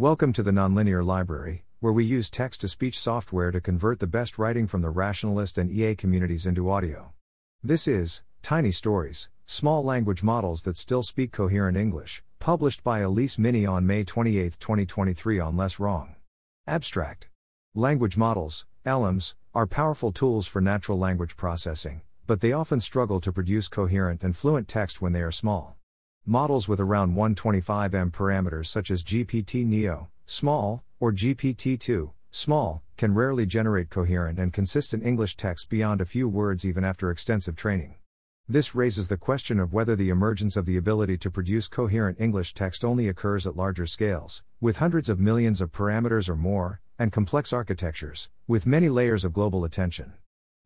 Welcome to the Nonlinear Library, where we use text to speech software to convert the best writing from the rationalist and EA communities into audio. This is Tiny Stories, Small Language Models That Still Speak Coherent English, published by Ulisse Mini on May 28, 2023 on Less Wrong. Abstract Language models, LMs, are powerful tools for natural language processing, but they often struggle to produce coherent and fluent text when they are small. Models with around 125M parameters such as GPT Neo, small, or GPT 2, small, can rarely generate coherent and consistent English text beyond a few words even after extensive training. This raises the question of whether the emergence of the ability to produce coherent English text only occurs at larger scales, with hundreds of millions of parameters or more, and complex architectures, with many layers of global attention.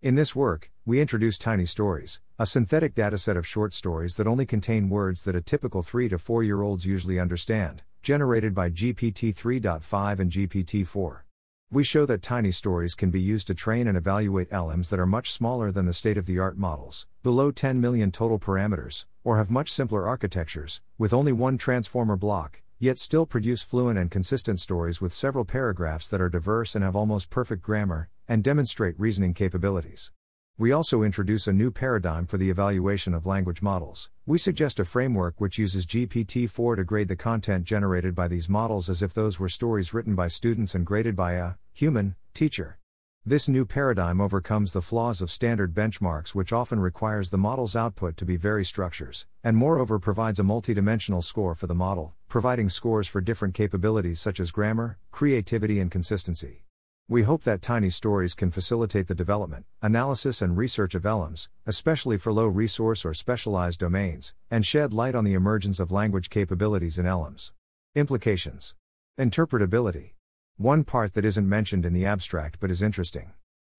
In this work, we introduce Tiny Stories, a synthetic dataset of short stories that only contain words that a typical 3 to 4 year olds usually understand, generated by GPT 3.5 and GPT 4. We show that tiny stories can be used to train and evaluate LMs that are much smaller than the state of the art models, below 10 million total parameters, or have much simpler architectures, with only one transformer block, yet still produce fluent and consistent stories with several paragraphs that are diverse and have almost perfect grammar, and demonstrate reasoning capabilities. We also introduce a new paradigm for the evaluation of language models. We suggest a framework which uses GPT 4 to grade the content generated by these models as if those were stories written by students and graded by a human teacher. This new paradigm overcomes the flaws of standard benchmarks, which often requires the model's output to be very structures, and moreover provides a multidimensional score for the model, providing scores for different capabilities such as grammar, creativity, and consistency. We hope that tiny stories can facilitate the development, analysis, and research of LLMs, especially for low resource or specialized domains, and shed light on the emergence of language capabilities in LLMs. Implications Interpretability. One part that isn't mentioned in the abstract but is interesting.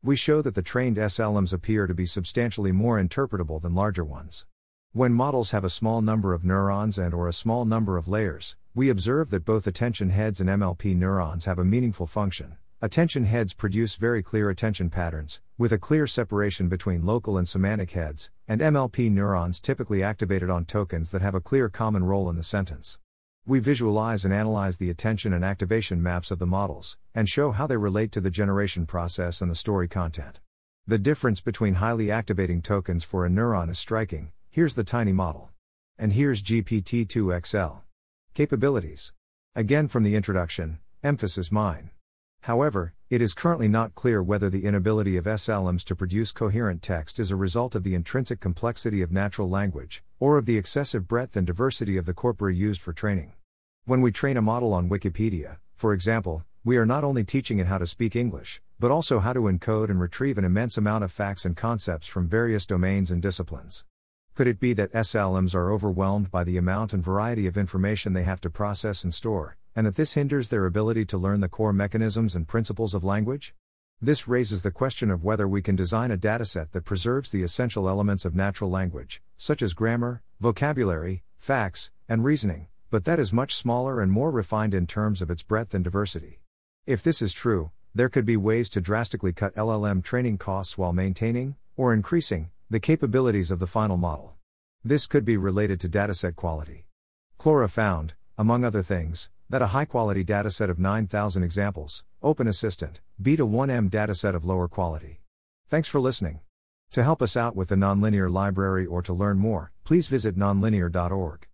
We show that the trained SLMs appear to be substantially more interpretable than larger ones. When models have a small number of neurons and or a small number of layers, we observe that both attention heads and MLP neurons have a meaningful function, Attention heads produce very clear attention patterns, with a clear separation between local and semantic heads, and MLP neurons typically activated on tokens that have a clear common role in the sentence. We visualize and analyze the attention and activation maps of the models, and show how they relate to the generation process and the story content. The difference between highly activating tokens for a neuron is striking. Here's the tiny model. And here's GPT 2 XL. Capabilities. Again from the introduction, emphasis mine. However, it is currently not clear whether the inability of SLMs to produce coherent text is a result of the intrinsic complexity of natural language, or of the excessive breadth and diversity of the corpora used for training. When we train a model on Wikipedia, for example, we are not only teaching it how to speak English, but also how to encode and retrieve an immense amount of facts and concepts from various domains and disciplines. Could it be that SLMs are overwhelmed by the amount and variety of information they have to process and store, and that this hinders their ability to learn the core mechanisms and principles of language? This raises the question of whether we can design a dataset that preserves the essential elements of natural language, such as grammar, vocabulary, facts, and reasoning, but that is much smaller and more refined in terms of its breadth and diversity. If this is true, there could be ways to drastically cut LLM training costs while maintaining, or increasing, the capabilities of the final model. This could be related to dataset quality. QLoRA found, among other things, that a high quality dataset of 9,000 examples, Open Assistant, beat a 1M dataset of lower quality. Thanks for listening. To help us out with the Nonlinear Library or to learn more, please visit nonlinear.org.